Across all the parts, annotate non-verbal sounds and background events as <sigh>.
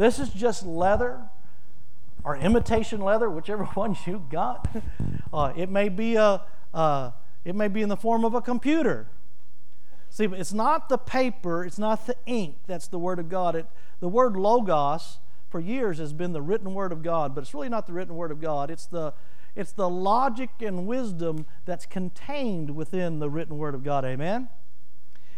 This is just leather or imitation leather, whichever <laughs> one you got. Uh, it may be a, uh, it may be in the form of a computer. See, it's not the paper, it's not the ink that's the Word of God. It, the word logos for years has been the written Word of God, but it's really not the written Word of God. It's the, it's the logic and wisdom that's contained within the written Word of God. Amen?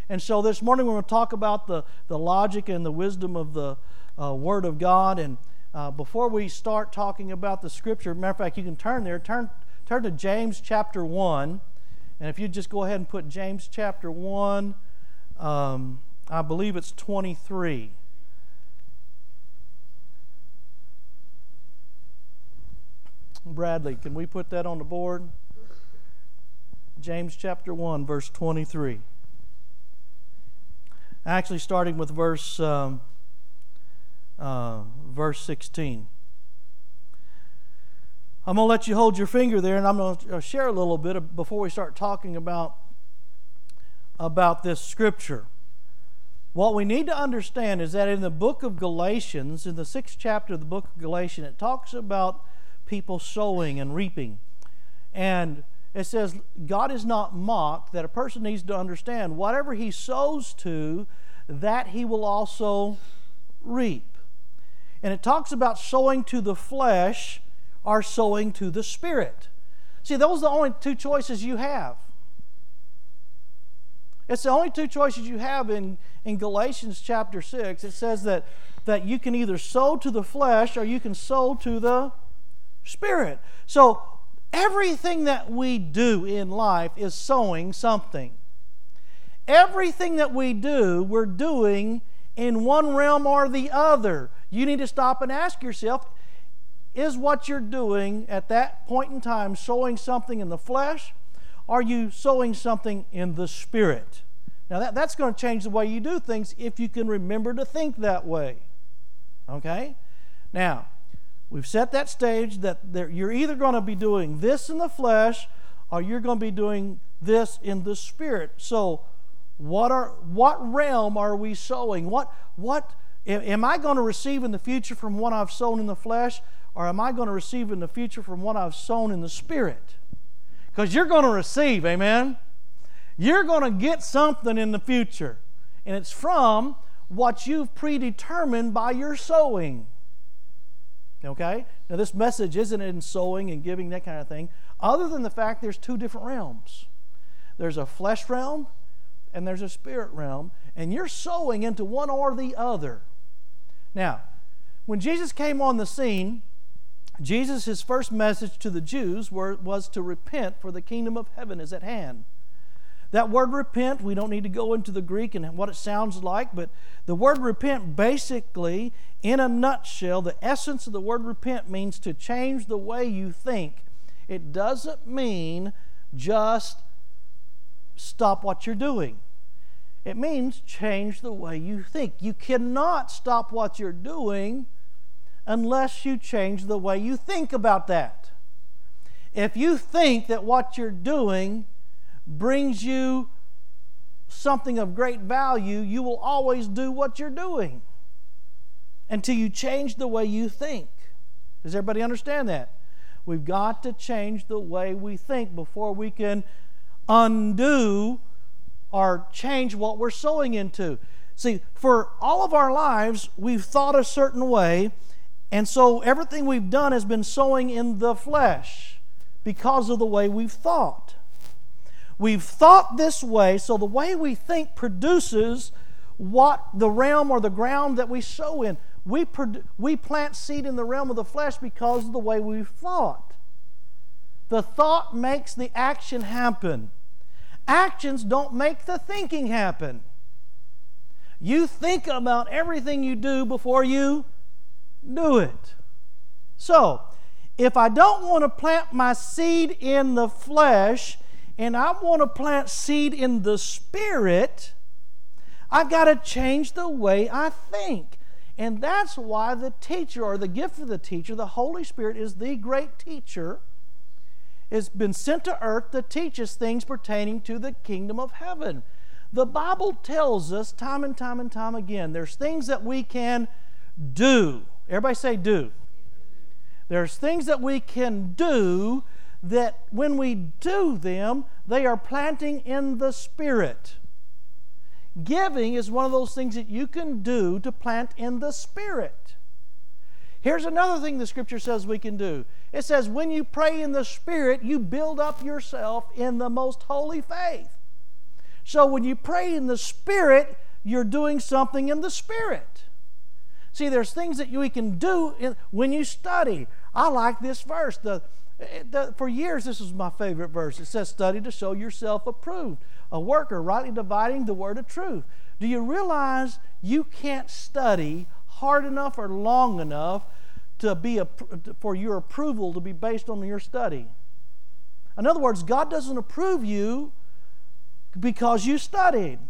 And so this morning we're going to talk about the, the logic and the wisdom of the uh, Word of God. And uh, before we start talking about the Scripture, matter of fact, you can turn there, turn, turn to James chapter 1. And if you just go ahead and put James chapter 1, um, I believe it's 23. Bradley, can we put that on the board? James chapter 1, verse 23. Actually, starting with verse, um, uh, verse 16. I'm going to let you hold your finger there, and I'm going to share a little bit before we start talking about, about this scripture. What we need to understand is that in the book of Galatians, in the sixth chapter of the book of Galatians, it talks about people sowing and reaping. And it says, God is not mocked, that a person needs to understand whatever he sows to, that he will also reap. And it talks about sowing to the flesh or sowing to the Spirit. See, those are the only two choices you have. It's the only two choices you have in, in Galatians chapter 6. It says that, that you can either sow to the flesh or you can sow to the Spirit. So, everything that we do in life is sowing something. Everything that we do, we're doing in one realm or the other. You need to stop and ask yourself is what you're doing at that point in time sowing something in the flesh? Are you sowing something in the spirit? Now, that, that's going to change the way you do things if you can remember to think that way. Okay? Now, we've set that stage that you're either going to be doing this in the flesh or you're going to be doing this in the spirit. So, what are what realm are we sowing? What what am I going to receive in the future from what I've sown in the flesh? or am I going to receive in the future from what I've sown in the Spirit? Because you're going to receive, amen? You're going to get something in the future, and it's from what you've predetermined by your sowing. Okay? Now, this message isn't in sowing and giving, that kind of thing, other than the fact there's two different realms there's a flesh realm and there's a spirit realm, and you're sowing into one or the other. Now, when Jesus came on the scene, Jesus, his first message to the Jews were, was to repent, for the kingdom of heaven is at hand. That word repent, we don't need to go into the Greek and what it sounds like, but the word repent basically, in a nutshell, the essence of the word repent means to change the way you think. It doesn't mean just stop what you're doing. It means change the way you think. You cannot stop what you're doing unless you change the way you think about that. If you think that what you're doing brings you something of great value, you will always do what you're doing until you change the way you think. Does everybody understand that? We've got to change the way we think before we can undo or change what we're sowing into. See, for all of our lives, we've thought a certain way, and so everything we've done has been sowing in the flesh because of the way we've thought. We've thought this way, so the way we think produces what the realm or the ground that we sow in. We, produ- we plant seed in the realm of the flesh because of the way we've thought. The thought makes the action happen. Actions don't make the thinking happen. You think about everything you do before you do it. So, if I don't want to plant my seed in the flesh and I want to plant seed in the spirit, I've got to change the way I think. And that's why the teacher or the gift of the teacher, the Holy Spirit, is the great teacher, has been sent to earth to teach us things pertaining to the kingdom of heaven. The Bible tells us time and time and time again there's things that we can do. Everybody say do. There's things that we can do that when we do them, they are planting in the Spirit. Giving is one of those things that you can do to plant in the Spirit. Here's another thing the Scripture says we can do it says, when you pray in the Spirit, you build up yourself in the most holy faith. So when you pray in the Spirit, you're doing something in the Spirit. See, there's things that we can do in, when you study. I like this verse. The, the, for years, this was my favorite verse. It says, Study to show yourself approved, a worker rightly dividing the word of truth. Do you realize you can't study hard enough or long enough to be a, for your approval to be based on your study? In other words, God doesn't approve you because you studied.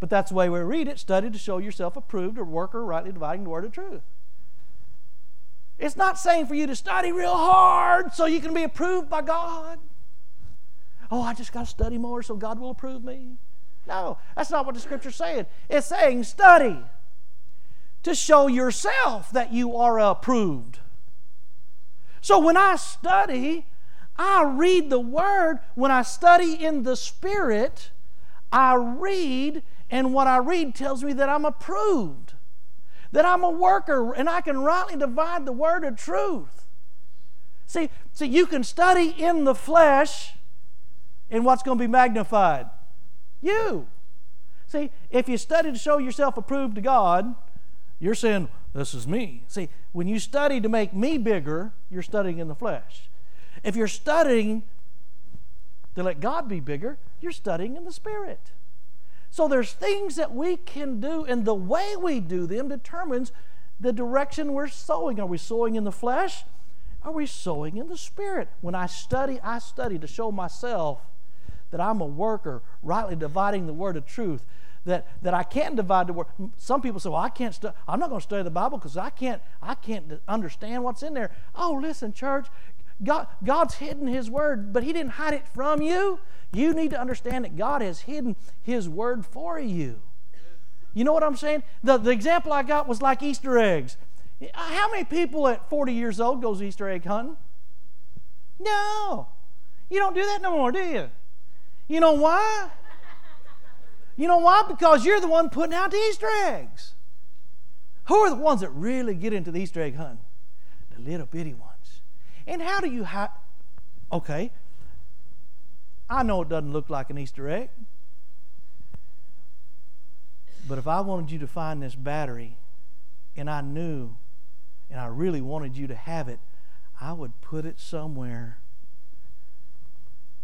But that's the way we read it study to show yourself approved, a worker rightly dividing the word of truth. It's not saying for you to study real hard so you can be approved by God. Oh, I just got to study more so God will approve me. No, that's not what the scripture's saying. It's saying study to show yourself that you are approved. So when I study, I read the Word. When I study in the Spirit, I read, and what I read tells me that I'm approved that I'm a worker and I can rightly divide the word of truth. See, see, you can study in the flesh, and what's going to be magnified? You. See, if you study to show yourself approved to God, you're saying, This is me. See, when you study to make me bigger, you're studying in the flesh. If you're studying to let God be bigger, you're studying in the Spirit. So there's things that we can do, and the way we do them determines the direction we're sowing. Are we sowing in the flesh? Are we sowing in the spirit? When I study, I study to show myself that I'm a worker, rightly dividing the word of truth. That, that I can't divide the word. Some people say, "Well, I can't. Stu- I'm not going to study the Bible because I can't. I can't understand what's in there." Oh, listen, church. God, God's hidden His word, but He didn't hide it from you. You need to understand that God has hidden His Word for you. You know what I'm saying? The, the example I got was like Easter eggs. How many people at 40 years old goes Easter egg hunting? No. You don't do that no more, do you? You know why? You know why? Because you're the one putting out the Easter eggs. Who are the ones that really get into the Easter egg hunting? The little bitty ones. And how do you hide? Okay, I know it doesn't look like an Easter egg. But if I wanted you to find this battery and I knew and I really wanted you to have it, I would put it somewhere.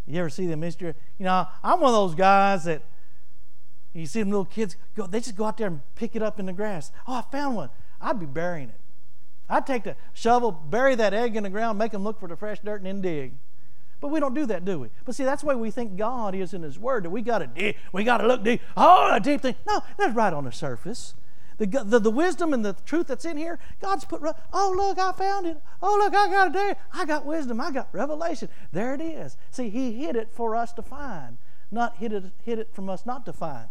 You ever see them Easter? You know, I'm one of those guys that you see them little kids go, they just go out there and pick it up in the grass. Oh, I found one. I'd be burying it. I'd take the shovel, bury that egg in the ground, make them look for the fresh dirt, and then dig. But we don't do that, do we? But see, that's the way we think God is in His Word. That we got to dig, we got to look deep. Oh, a deep thing. No, that's right on the surface. The, the, the wisdom and the truth that's in here, God's put. Oh, look, I found it. Oh, look, I got it there. I got wisdom. I got revelation. There it is. See, He hid it for us to find, not hid it, hid it from us not to find.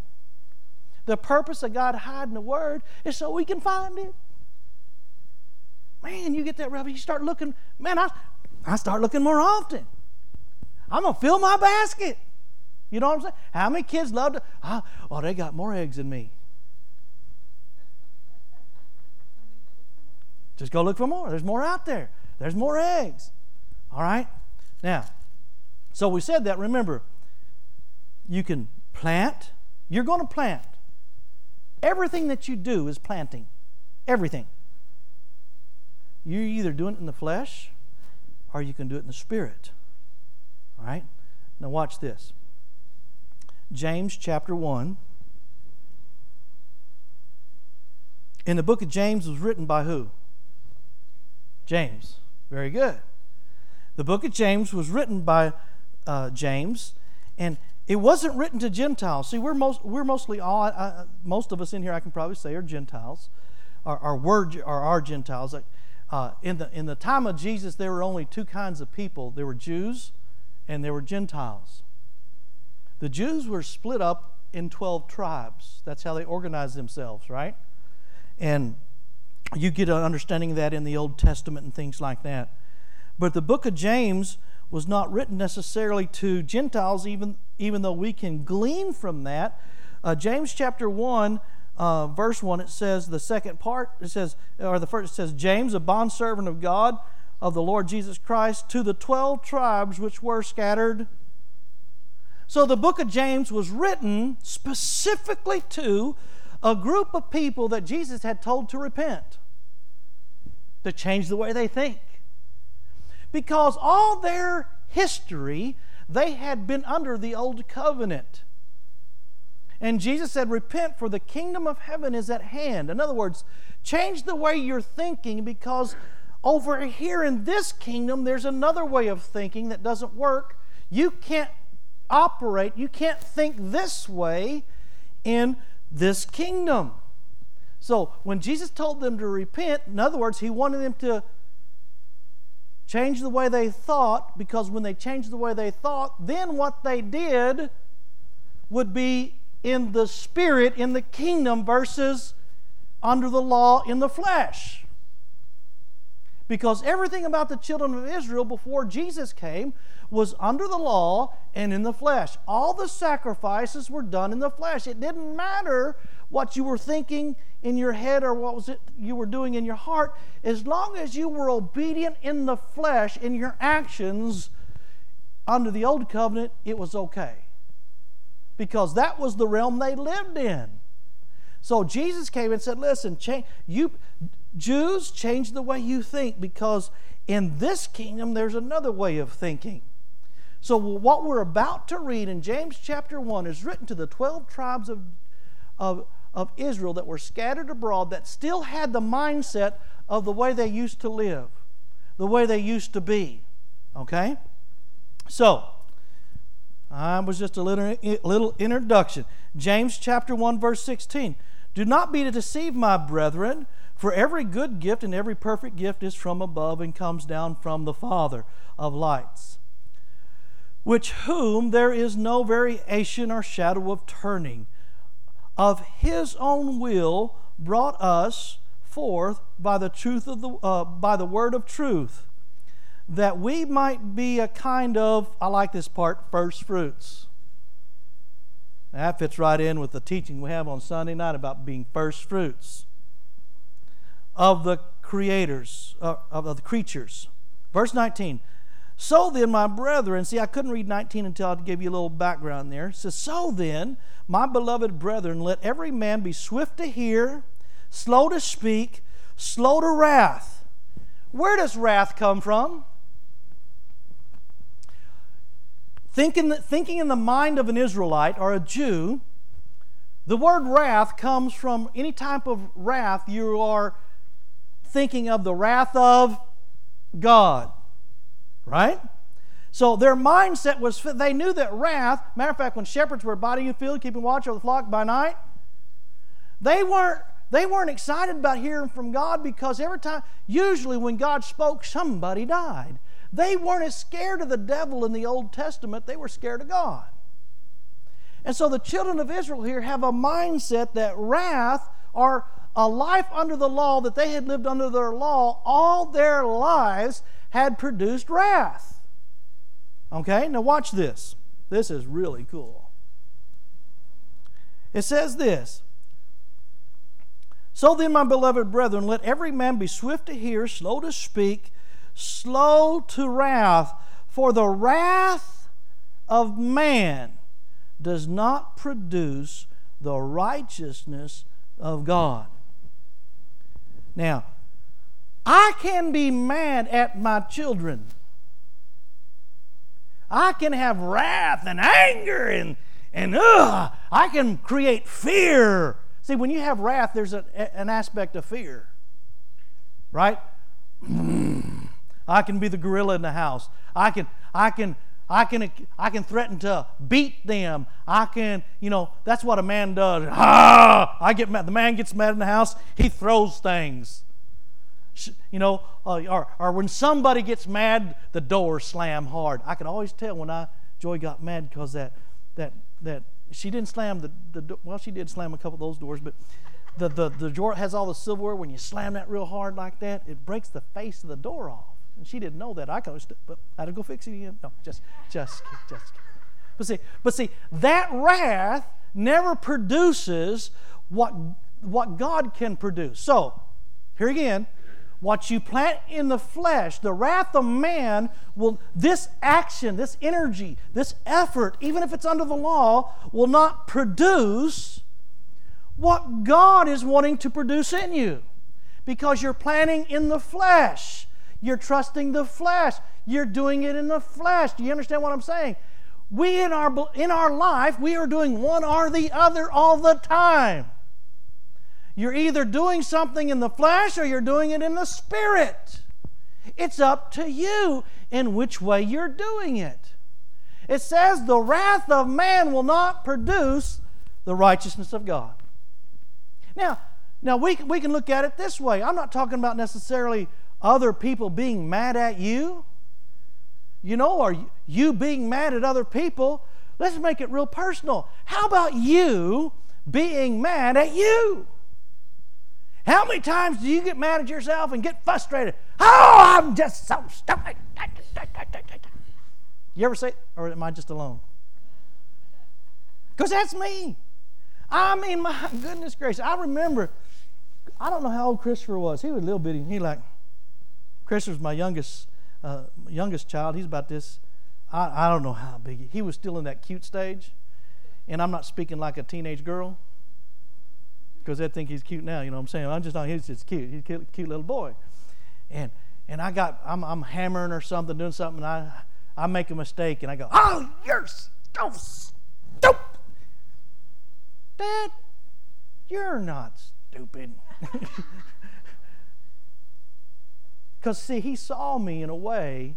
The purpose of God hiding the Word is so we can find it. Man, you get that revelation. You start looking. Man, I, I start looking more often. I'm going to fill my basket. You know what I'm saying? How many kids love to, ah, oh, they got more eggs than me. Just go look for more. There's more out there. There's more eggs. All right? Now, so we said that. Remember, you can plant. You're going to plant. Everything that you do is planting. Everything. You're either doing it in the flesh or you can do it in the spirit. All right? Now, watch this. James chapter 1. In the book of James was written by who? James. Very good. The book of James was written by uh, James, and it wasn't written to Gentiles. See, we're most we're mostly all uh, most of us in here. I can probably say are Gentiles, Our word are our Gentiles. Uh, in the in the time of Jesus, there were only two kinds of people. There were Jews and there were Gentiles. The Jews were split up in 12 tribes. That's how they organized themselves, right? And you get an understanding of that in the Old Testament and things like that. But the book of James was not written necessarily to Gentiles, even, even though we can glean from that. Uh, James chapter 1, uh, verse 1, it says, the second part, it says, or the first, it says, James, a bondservant of God, of the Lord Jesus Christ, to the 12 tribes which were scattered. So the book of James was written specifically to a group of people that Jesus had told to repent, to change the way they think because all their history they had been under the old covenant. And Jesus said, Repent, for the kingdom of heaven is at hand. In other words, change the way you're thinking because over here in this kingdom, there's another way of thinking that doesn't work. You can't operate, you can't think this way in this kingdom. So when Jesus told them to repent, in other words, he wanted them to change the way they thought, because when they changed the way they thought, then what they did would be in the spirit, in the kingdom, versus under the law in the flesh. Because everything about the children of Israel before Jesus came was under the law and in the flesh. All the sacrifices were done in the flesh. It didn't matter what you were thinking in your head or what was it you were doing in your heart, as long as you were obedient in the flesh, in your actions under the old covenant, it was okay. Because that was the realm they lived in. So Jesus came and said, Listen, change, you Jews, change the way you think because in this kingdom there's another way of thinking. So, what we're about to read in James chapter 1 is written to the 12 tribes of, of, of Israel that were scattered abroad that still had the mindset of the way they used to live, the way they used to be. Okay? So, I was just a little, little introduction. James chapter 1, verse 16. Do not be deceived, my brethren, for every good gift and every perfect gift is from above and comes down from the Father of lights, which whom there is no variation or shadow of turning of his own will brought us forth by the truth of the uh, by the word of truth that we might be a kind of i like this part first fruits. That fits right in with the teaching we have on sunday night about being first fruits of the creators uh, of the creatures. Verse 19 so then my brethren see i couldn't read 19 until i gave you a little background there it says so then my beloved brethren, let every man be swift to hear, slow to speak, slow to wrath. Where does wrath come from? Thinking, thinking in the mind of an Israelite or a Jew, the word wrath comes from any type of wrath you are thinking of the wrath of God. Right? So their mindset was, they knew that wrath, matter of fact, when shepherds were abiding in the field, keeping watch over the flock by night, they weren't, they weren't excited about hearing from God because every time, usually when God spoke, somebody died. They weren't as scared of the devil in the Old Testament, they were scared of God. And so the children of Israel here have a mindset that wrath or a life under the law that they had lived under their law all their lives had produced wrath. Okay, now watch this. This is really cool. It says this So then, my beloved brethren, let every man be swift to hear, slow to speak, slow to wrath, for the wrath of man does not produce the righteousness of God. Now, I can be mad at my children. I can have wrath and anger and, and ugh, I can create fear. See, when you have wrath, there's a, an aspect of fear, right? <clears throat> I can be the gorilla in the house. I can, I can, I can, I can threaten to beat them. I can, you know, that's what a man does. Ah! <laughs> I get mad. The man gets mad in the house. He throws things you know, uh, or, or when somebody gets mad, the doors slam hard. I could always tell when I Joy got mad because that that that she didn't slam the, the well, she did slam a couple of those doors, but the, the, the drawer has all the silverware. When you slam that real hard like that, it breaks the face of the door off. And she didn't know that. I could but I had to go fix it again. No, just, just, just. But see, but see, that wrath never produces what, what God can produce. So, here again, what you plant in the flesh, the wrath of man will, this action, this energy, this effort, even if it's under the law, will not produce what God is wanting to produce in you because you're planting in the flesh. You're trusting the flesh. You're doing it in the flesh. Do you understand what I'm saying? We in our in our life, we are doing one or the other all the time. You're either doing something in the flesh or you're doing it in the spirit. It's up to you in which way you're doing it. It says the wrath of man will not produce the righteousness of God. Now, now we, we can look at it this way. I'm not talking about necessarily other people being mad at you. You know, or you being mad at other people. Let's make it real personal. How about you being mad at you? How many times do you get mad at yourself and get frustrated? Oh, I'm just so stupid. You ever say, or am I just alone? Because that's me. I mean, my goodness gracious. I remember, I don't know how old Christopher was. He was a little bitty. He like, Christopher's my youngest, uh, youngest child. He's about this. I, I don't know how big. He, he was still in that cute stage. And I'm not speaking like a teenage girl because they think he's cute now. You know what I'm saying? I'm just not. He's just cute. He's a cute, cute little boy. And and I got I'm I'm hammering or something, doing something, and I I make a mistake, and I go, "Oh, you're so stupid, Dad. You're not stupid." <laughs> Because see, he saw me in a way.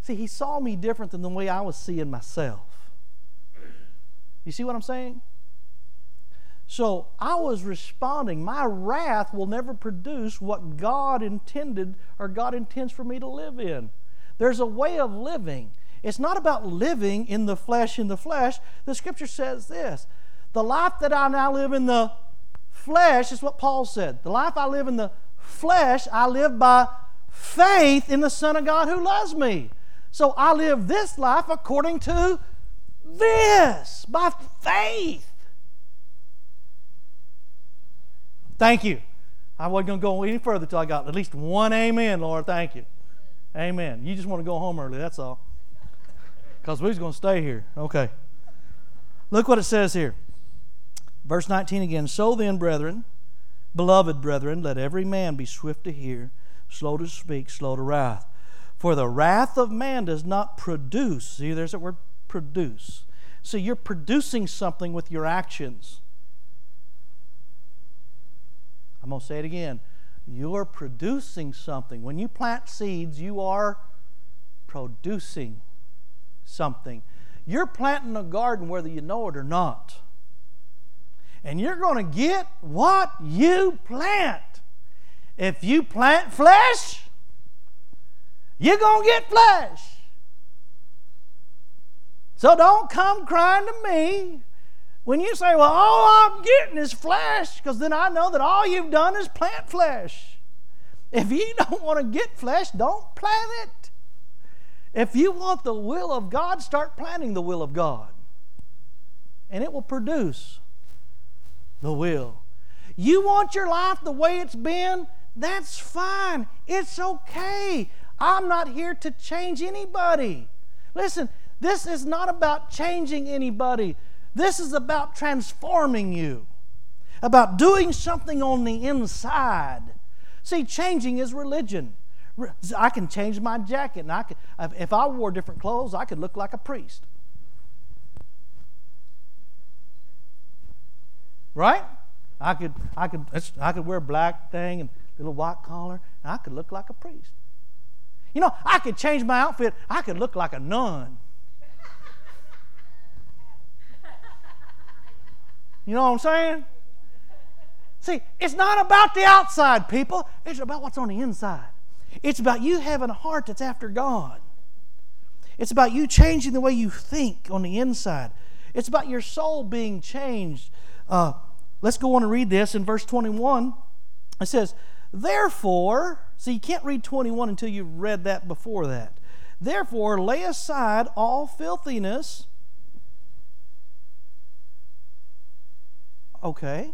See, he saw me different than the way I was seeing myself. You see what I'm saying? So I was responding. My wrath will never produce what God intended or God intends for me to live in. There's a way of living. It's not about living in the flesh in the flesh. The scripture says this The life that I now live in the flesh is what Paul said. The life I live in the flesh, I live by faith in the Son of God who loves me. So I live this life according to this, by faith. Thank you. I wasn't going to go any further till I got at least one amen, Lord. Thank you. Amen. You just want to go home early, that's all. Because we're going to stay here. Okay. Look what it says here. Verse 19 again. So then, brethren, beloved brethren, let every man be swift to hear, slow to speak, slow to wrath. For the wrath of man does not produce. See, there's that word produce. So you're producing something with your actions. I'm going to say it again. You're producing something. When you plant seeds, you are producing something. You're planting a garden whether you know it or not. And you're going to get what you plant. If you plant flesh, you're going to get flesh. So don't come crying to me when you say, well, all I'm getting is flesh, because then I know that all you've done is plant flesh. If you <laughs> don't want to get flesh, don't plant it. If you want the will of God, start planting the will of God. And it will produce the will. You want your life the way it's been? That's fine. It's okay. I'm not here to change anybody. Listen, this is not about changing anybody. This is about transforming you, about doing something on the inside. See, changing is religion. I can change my jacket, and I could, if I wore different clothes, I could look like a priest. Right? I could, I could, I could wear a black thing and little white collar, and I could look like a priest. You know, I could change my outfit. I could look like a nun. You know what I'm saying? See, it's not about the outside, people. It's about what's on the inside. It's about you having a heart that's after God. It's about you changing the way you think on the inside. It's about your soul being changed. Uh, let's go on and read this in verse 21. It says, Therefore, see, you can't read 21 until you've read that before that. Therefore, lay aside all filthiness. Okay.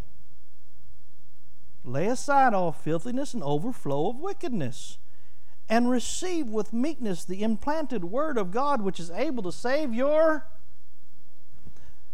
Lay aside all filthiness and overflow of wickedness, and receive with meekness the implanted word of God, which is able to save your.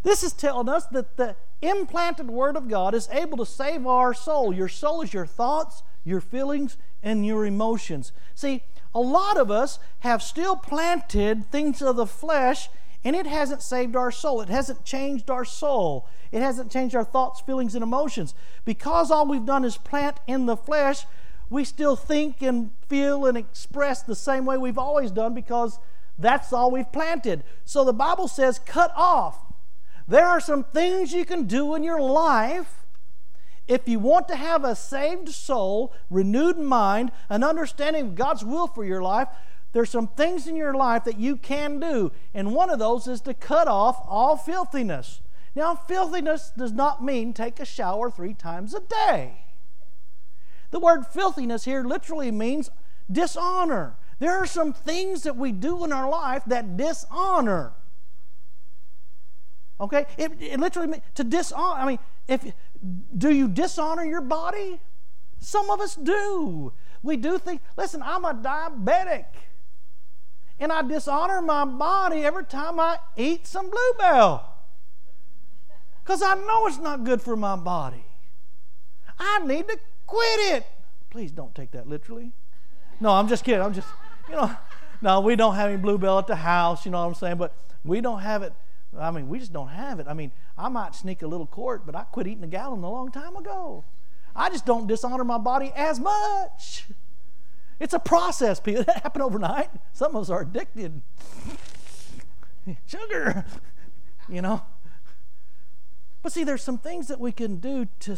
This is telling us that the implanted word of God is able to save our soul. Your soul is your thoughts, your feelings, and your emotions. See, a lot of us have still planted things of the flesh, and it hasn't saved our soul. It hasn't changed our soul. It hasn't changed our thoughts, feelings, and emotions. Because all we've done is plant in the flesh, we still think and feel and express the same way we've always done because that's all we've planted. So the Bible says, cut off. There are some things you can do in your life if you want to have a saved soul, renewed mind, an understanding of God's will for your life, there's some things in your life that you can do. And one of those is to cut off all filthiness. Now, filthiness does not mean take a shower three times a day. The word filthiness here literally means dishonor. There are some things that we do in our life that dishonor. Okay? It, it literally means to dishonor. I mean, if do you dishonor your body? Some of us do. We do think, listen, I'm a diabetic. And I dishonor my body every time I eat some bluebell. Because I know it's not good for my body. I need to quit it. Please don't take that literally. No, I'm just kidding. I'm just, you know, <laughs> no, we don't have any bluebell at the house, you know what I'm saying? But we don't have it I mean, we just don't have it. I mean, I might sneak a little quart, but I quit eating a gallon a long time ago. I just don't dishonor my body as much. It's a process, people. <laughs> It happened overnight. Some of us are addicted. <laughs> Sugar, you know. But see, there's some things that we can do to.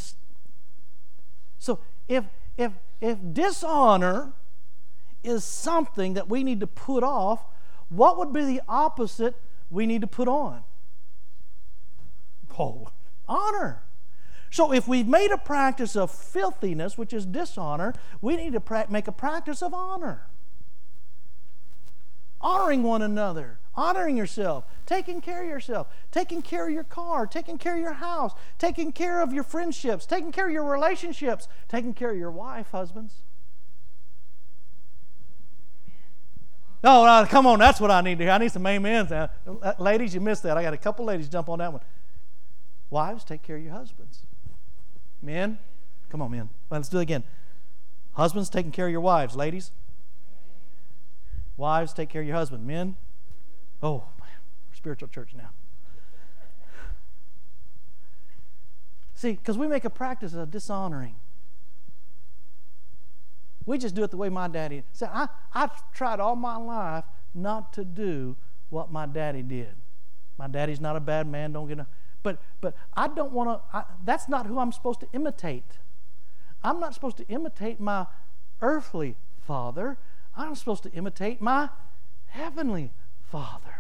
So if if if dishonor is something that we need to put off, what would be the opposite we need to put on? Oh, honor. So if we've made a practice of filthiness, which is dishonor, we need to pra- make a practice of honor. Honoring one another, honoring yourself, taking care of yourself, taking care of your car, taking care of your house, taking care of your friendships, taking care of your relationships, taking care of your wife, husbands. No, no, come on, that's what I need to hear. I need some amens. Now. Uh, ladies, you missed that. I got a couple ladies jump on that one. Wives, take care of your husbands. Men, come on, men. Let's do it again. Husbands, taking care of your wives. Ladies, wives, take care of your husband. Men, oh, man, spiritual church now. See, because we make a practice of dishonoring. We just do it the way my daddy. See, I, I've tried all my life not to do what my daddy did. My daddy's not a bad man, don't get a. But, but I don't want to, that's not who I'm supposed to imitate. I'm not supposed to imitate my earthly father. I'm supposed to imitate my heavenly father.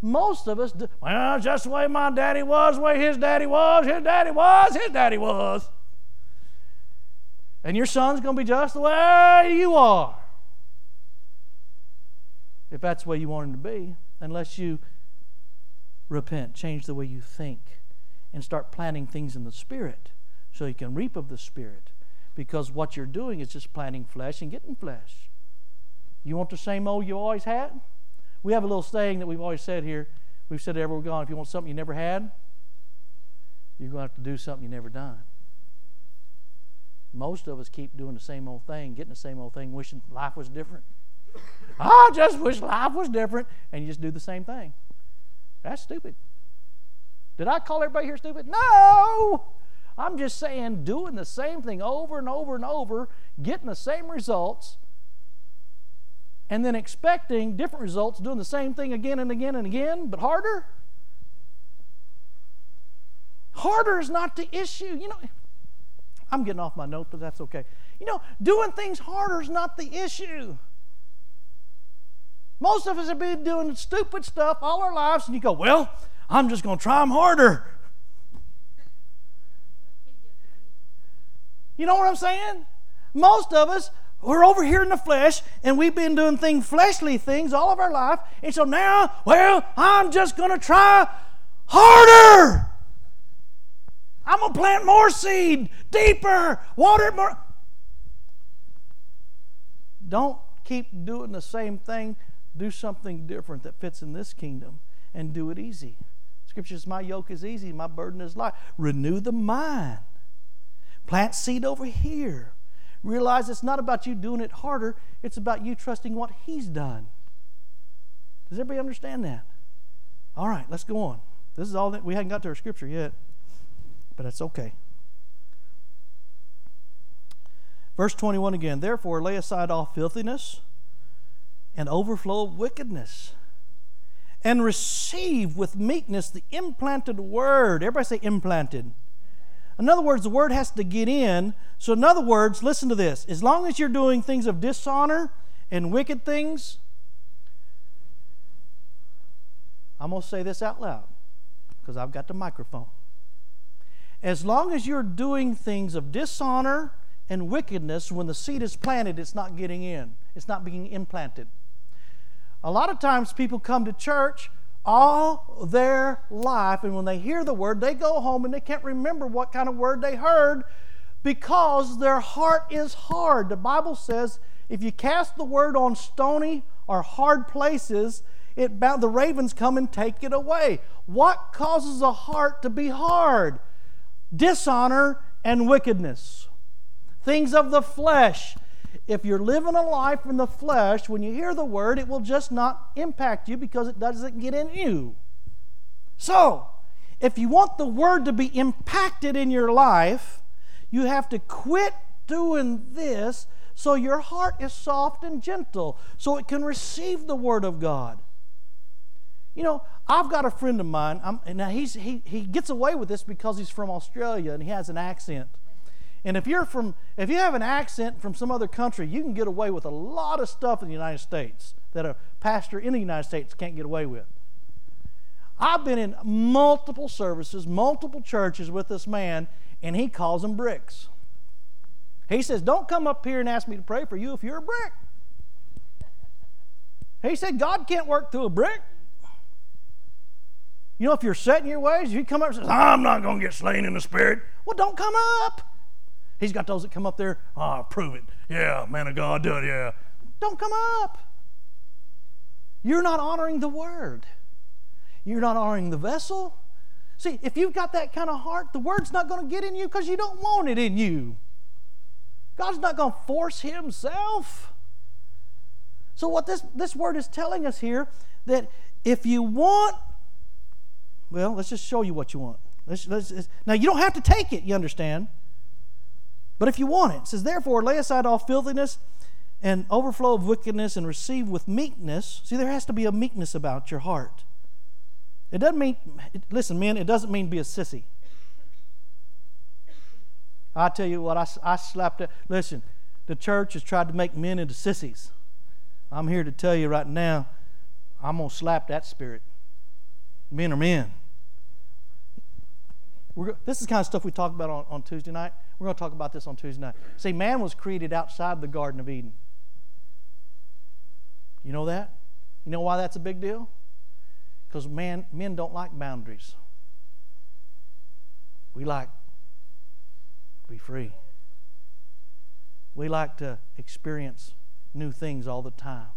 Most of us do, well, just the way my daddy was, the way his daddy was, his daddy was, his daddy was. And your son's going to be just the way you are. If that's the way you want him to be, unless you repent, change the way you think, and start planting things in the Spirit so you can reap of the Spirit. Because what you're doing is just planting flesh and getting flesh. You want the same old you always had? We have a little saying that we've always said here. We've said it everywhere we've gone. If you want something you never had, you're going to have to do something you never done. Most of us keep doing the same old thing, getting the same old thing, wishing life was different. <laughs> I just wish life was different, and you just do the same thing. That's stupid. Did I call everybody here stupid? No! I'm just saying doing the same thing over and over and over, getting the same results, and then expecting different results, doing the same thing again and again and again, but harder? Harder is not the issue. You know, I'm getting off my note, but that's okay. You know, doing things harder is not the issue. Most of us have been doing stupid stuff all our lives, and you go, Well, I'm just going to try them harder. You know what I'm saying? Most of us, we're over here in the flesh and we've been doing things, fleshly things all of our life. And so now, well, I'm just going to try harder. I'm going to plant more seed, deeper, water more. Don't keep doing the same thing. Do something different that fits in this kingdom and do it easy. Scripture says, My yoke is easy, my burden is light. Renew the mind. Plant seed over here. Realize it's not about you doing it harder, it's about you trusting what He's done. Does everybody understand that? All right, let's go on. This is all that we hadn't got to our scripture yet, but that's okay. Verse 21 again, therefore lay aside all filthiness and overflow of wickedness and receive with meekness the implanted word. Everybody say implanted. In other words, the word has to get in. So, in other words, listen to this. As long as you're doing things of dishonor and wicked things, I'm going to say this out loud because I've got the microphone. As long as you're doing things of dishonor and wickedness, when the seed is planted, it's not getting in, it's not being implanted. A lot of times people come to church all their life, and when they hear the word, they go home and they can't remember what kind of word they heard because their heart is hard. The Bible says if you cast the word on stony or hard places, it the ravens come and take it away. What causes a heart to be hard? Dishonor and wickedness. Things of the flesh. If you're living a life in the flesh, when you hear the word, it will just not impact you because it doesn't get in you. So, if you want the word to be impacted in your life, you have to quit doing this so your heart is soft and gentle so it can receive the word of God. You know, I've got a friend of mine, I'm, and now he's, he, he gets away with this because he's from Australia and he has an accent. And if you're from, if you have an accent from some other country, you can get away with a lot of stuff in the United States that a pastor in the United States can't get away with. I've been in multiple services, multiple churches with this man, and he calls them bricks. He says, Don't come up here and ask me to pray for you if you're a brick. He said, God can't work through a brick. You know, if you're set in your ways, if you come up and says, I'm not going to get slain in the spirit, well, don't come up. He's got those that come up there, ah, prove it. Yeah, man of God, do it, yeah. Don't come up. You're not honoring the word. You're not honoring the vessel. See, if you've got that kind of heart, the word's not going to get in you because you don't want it in you. God's not going to force himself. So what this, this word is telling us here that if you want well, let's just show you what you want. Let's, let's, now, you don't have to take it, you understand. But if you want it, it says, Therefore, lay aside all filthiness and overflow of wickedness and receive with meekness. See, there has to be a meekness about your heart. It doesn't mean, listen, men, it doesn't mean be a sissy. I tell you what, I, I slapped it. Listen, the church has tried to make men into sissies. I'm here to tell you right now, I'm going to slap that spirit. Men are men. We're, this is kind of stuff we talked about on, on Tuesday night. We're going to talk about this on Tuesday night. See, man was created outside the Garden of Eden. You know that? You know why that's a big deal? Because man, men don't like boundaries. We like to be free. We like to experience new things all the time.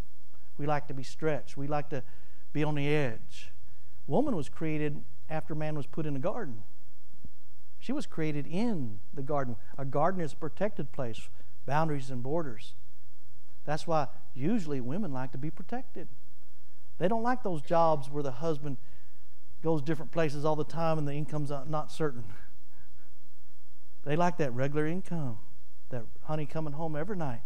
We like to be stretched. We like to be on the edge. Woman was created after man was put in the garden. She was created in the garden. A garden is a protected place, boundaries and borders. That's why usually women like to be protected. They don't like those jobs where the husband goes different places all the time and the income's not certain. <laughs> They like that regular income, that honey coming home every night.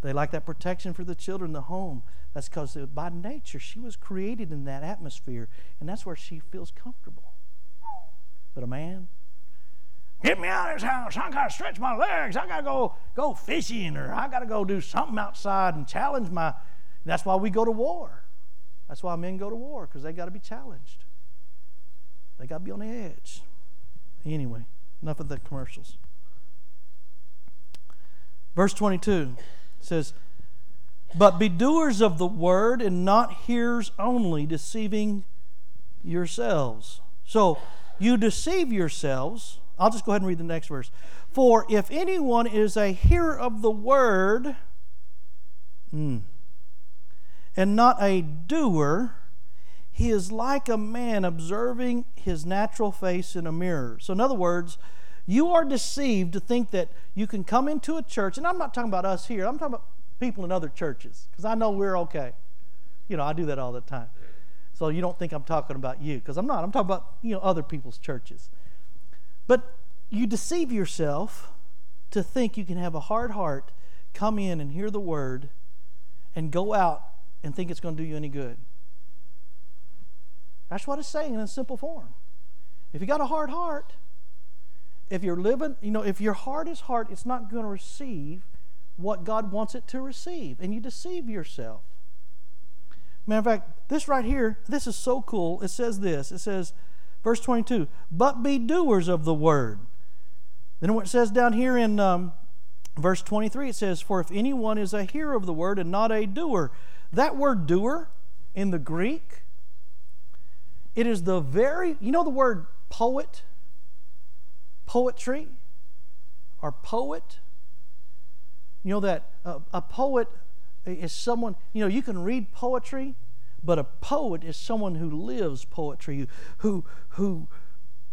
They like that protection for the children, the home. That's because by nature she was created in that atmosphere, and that's where she feels comfortable. But a man, get me out of this house. I gotta stretch my legs. I gotta go go fishing, or I gotta go do something outside and challenge my. That's why we go to war. That's why men go to war because they got to be challenged. They got to be on the edge. Anyway, enough of the commercials. Verse 22 says, But be doers of the word and not hearers only, deceiving yourselves. So you deceive yourselves. I'll just go ahead and read the next verse. For if anyone is a hearer of the word, mm, and not a doer, he is like a man observing his natural face in a mirror. So, in other words, you are deceived to think that you can come into a church, and I'm not talking about us here, I'm talking about people in other churches, because I know we're okay. You know, I do that all the time. So you don't think I'm talking about you, because I'm not. I'm talking about, you know, other people's churches. But you deceive yourself to think you can have a hard heart, come in and hear the word, and go out and think it's going to do you any good. That's what it's saying in a simple form. If you got a hard heart, if you're living, you know, if your heart is hard, it's not going to receive what God wants it to receive, and you deceive yourself. Matter of fact, this right here, this is so cool. It says this. It says, verse 22, but be doers of the word. Then what it says down here in um, verse 23, it says, For if anyone is a hearer of the word and not a doer, that word doer in the Greek, it is the very, you know the word poet? Poetry? Or poet? You know that uh, a poet is someone, you know, you can read poetry, but a poet is someone who lives poetry, who, who,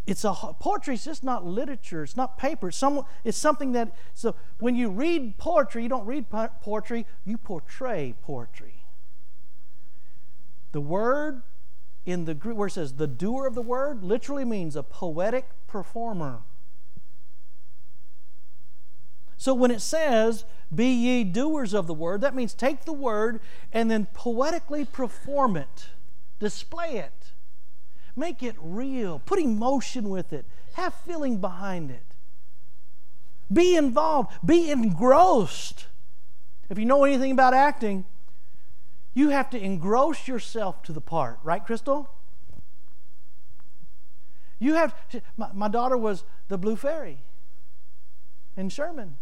it's a poetry is just not literature it's not paper it's, some, it's something that so when you read poetry you don't read poetry you portray poetry. The word in the Greek where it says the doer of the word literally means a poetic performer so when it says be ye doers of the word that means take the word and then poetically perform it display it Make it real. Put emotion with it. Have feeling behind it. Be involved. Be engrossed. If you know anything about acting, you have to engross yourself to the part, right, Crystal? You have, my, my daughter was the Blue Fairy in Sherman.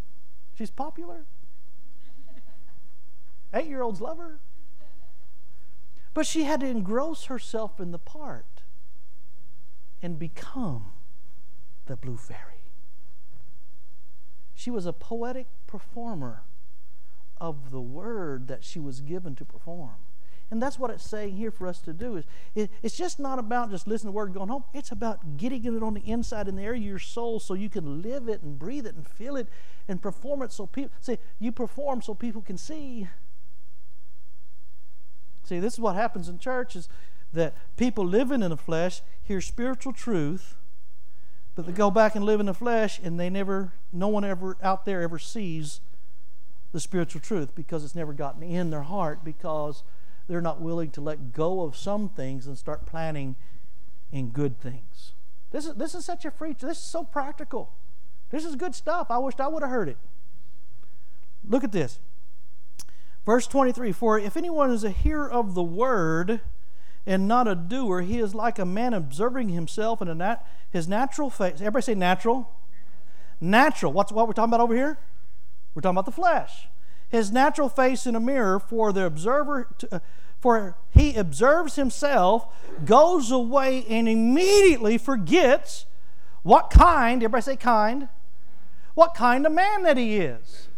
She's popular. Eight year olds love her. But she had to engross herself in the part and become the Blue Fairy. She was a poetic performer of the word that she was given to perform. And that's what it's saying here for us to do. Is it, it's just not about just listening to the word and going home. It's about getting it on the inside in the of your soul so you can live it and breathe it and feel it and perform it so people see you perform so people can see. See, this is what happens in church is that people living in the flesh hear spiritual truth, but they go back and live in the flesh and they never, no one ever out there ever sees the spiritual truth because it's never gotten in their heart because they're not willing to let go of some things and start planning in good things. This is, this is such a free, this is so practical. This is good stuff. I wished I would have heard it. Look at this. Verse 23 For if anyone is a hearer of the word and not a doer, he is like a man observing himself in a nat- his natural face. Everybody say natural. Natural. What's what we're talking about over here? We're talking about the flesh. His natural face in a mirror for the observer. To, uh, for he observes himself, goes away, and immediately forgets what kind. Everybody say kind. What kind of man that he is.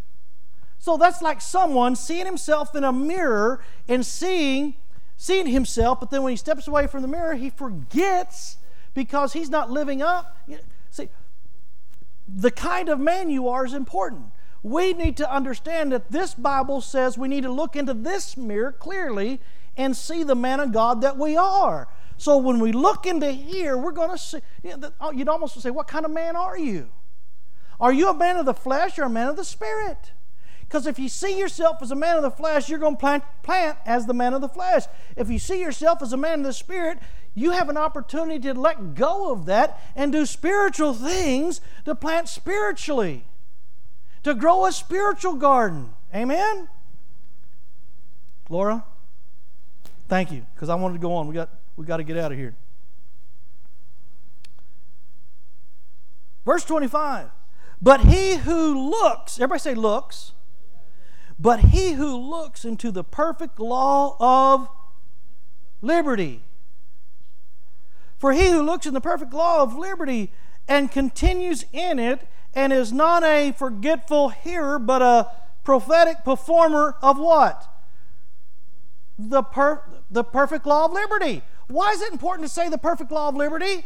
So that's like someone seeing himself in a mirror and seeing seeing himself, but then when he steps away from the mirror, he forgets because he's not living up. See, the kind of man you are is important. We need to understand that this Bible says we need to look into this mirror clearly and see the man of God that we are. So when we look into here, we're going to see, oh, you'd almost say, What kind of man are you? Are you a man of the flesh or a man of the spirit? Because if you see yourself as a man of the flesh, you're going to plant, plant as the man of the flesh. If you see yourself as a man of the spirit, you have an opportunity to let go of that and do spiritual things to plant spiritually, to grow a spiritual garden. Amen? Laura, thank you, because I wanted to go on. We got, we got to get out of here. Verse 25. But he who looks, everybody say looks but he who looks into the perfect law of liberty. For he who looks in the perfect law of liberty and continues in it, and is not a forgetful hearer, but a prophetic performer of what? The, per- the perfect law of liberty. Why is it important to say the perfect law of liberty?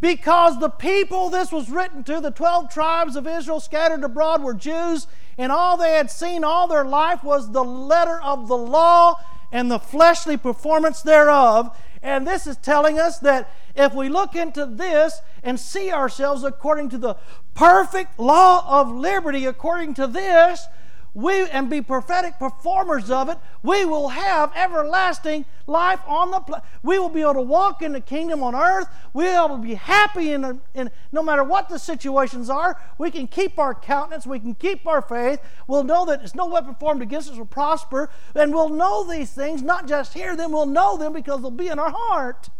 Because the people this was written to, the 12 tribes of Israel scattered abroad, were Jews, and all they had seen all their life was the letter of the law and the fleshly performance thereof. And this is telling us that if we look into this and see ourselves according to the perfect law of liberty, according to this, we and be prophetic performers of it, we will have everlasting life on the planet. We will be able to walk in the kingdom on earth. We'll be able to be happy in, in no matter what the situations are. We can keep our countenance. We can keep our faith. We'll know that it's no weapon formed against us will prosper, and we'll know these things not just hear them. We'll know them because they'll be in our heart.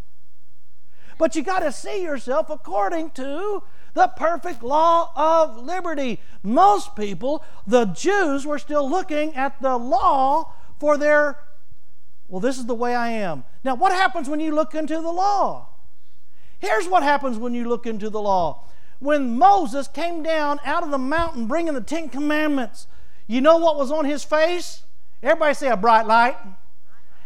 But you got to see yourself according to the perfect law of liberty. Most people, the Jews, were still looking at the law for their, well, this is the way I am. Now, what happens when you look into the law? Here's what happens when you look into the law. When Moses came down out of the mountain bringing the Ten Commandments, you know what was on his face? Everybody say a bright light.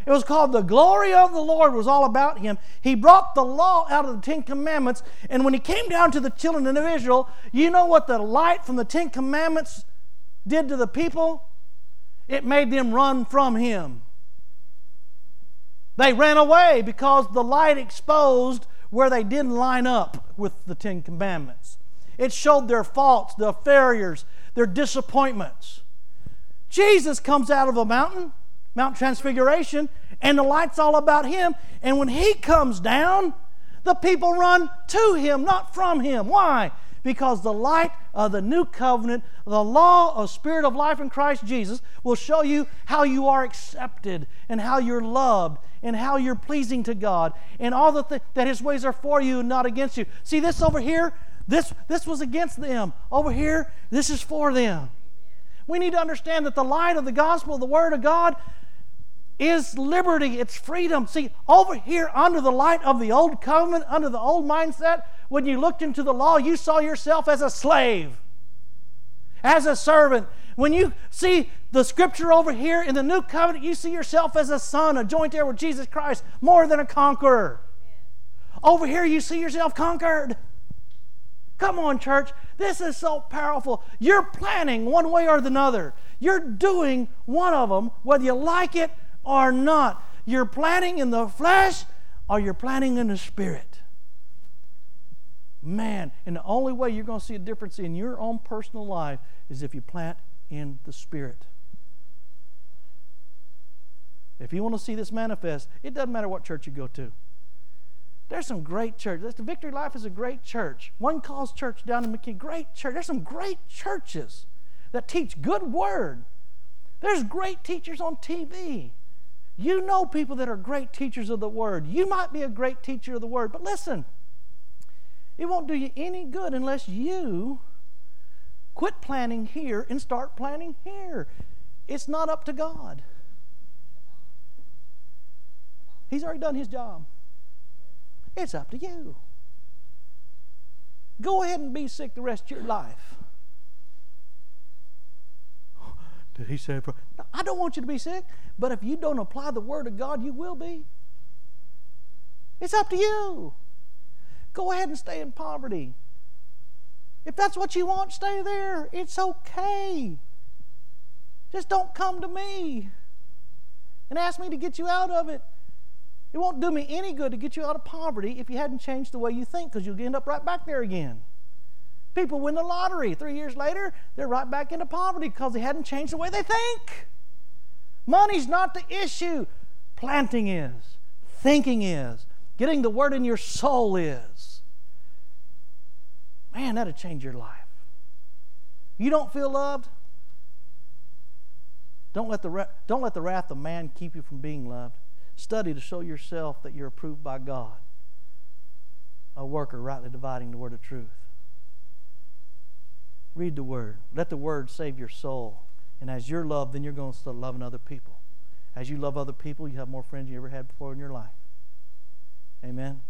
It was called The Glory of the Lord, was all about him. He brought the law out of the Ten Commandments, and when he came down to the children of Israel, you know what the light from the Ten Commandments did to the people? It made them run from him. They ran away because the light exposed where they didn't line up with the Ten Commandments. It showed their faults, their failures, their disappointments. Jesus comes out of a mountain. Mount Transfiguration, and the light's all about him. And when he comes down, the people run to him, not from him. Why? Because the light of the new covenant, the law of spirit of life in Christ Jesus, will show you how you are accepted and how you're loved and how you're pleasing to God and all the th- that His ways are for you and not against you. See this over here? This, this was against them. Over here, this is for them. We need to understand that the light of the gospel, the Word of God, is liberty, it's freedom. See, over here under the light of the old covenant, under the old mindset, when you looked into the law, you saw yourself as a slave, as a servant. When you see the scripture over here in the new covenant, you see yourself as a son, a joint heir with Jesus Christ, more than a conqueror. Over here, you see yourself conquered. Come on, church. This is so powerful. You're planning one way or another. You're doing one of them, whether you like it or not. You're planting in the flesh or you're planting in the spirit. Man, and the only way you're going to see a difference in your own personal life is if you plant in the spirit. If you want to see this manifest, it doesn't matter what church you go to. There's some great churches. The Victory Life is a great church. One calls church down in McKinney. Great church. There's some great churches that teach good word. There's great teachers on TV. You know people that are great teachers of the Word. You might be a great teacher of the Word, but listen, it won't do you any good unless you quit planning here and start planning here. It's not up to God. He's already done his job. It's up to you. Go ahead and be sick the rest of your life. Did he said, I don't want you to be sick, but if you don't apply the Word of God, you will be. It's up to you. Go ahead and stay in poverty. If that's what you want, stay there. It's okay. Just don't come to me and ask me to get you out of it. It won't do me any good to get you out of poverty if you hadn't changed the way you think because you'll end up right back there again. People win the lottery. Three years later, they're right back into poverty because they hadn't changed the way they think. Money's not the issue. Planting is, thinking is, getting the word in your soul is. Man, that'll change your life. You don't feel loved? Don't let, the, don't let the wrath of man keep you from being loved. Study to show yourself that you're approved by God, a worker rightly dividing the word of truth. Read the Word. Let the Word save your soul. And as you're loved, then you're going to start loving other people. As you love other people, you have more friends than you ever had before in your life. Amen.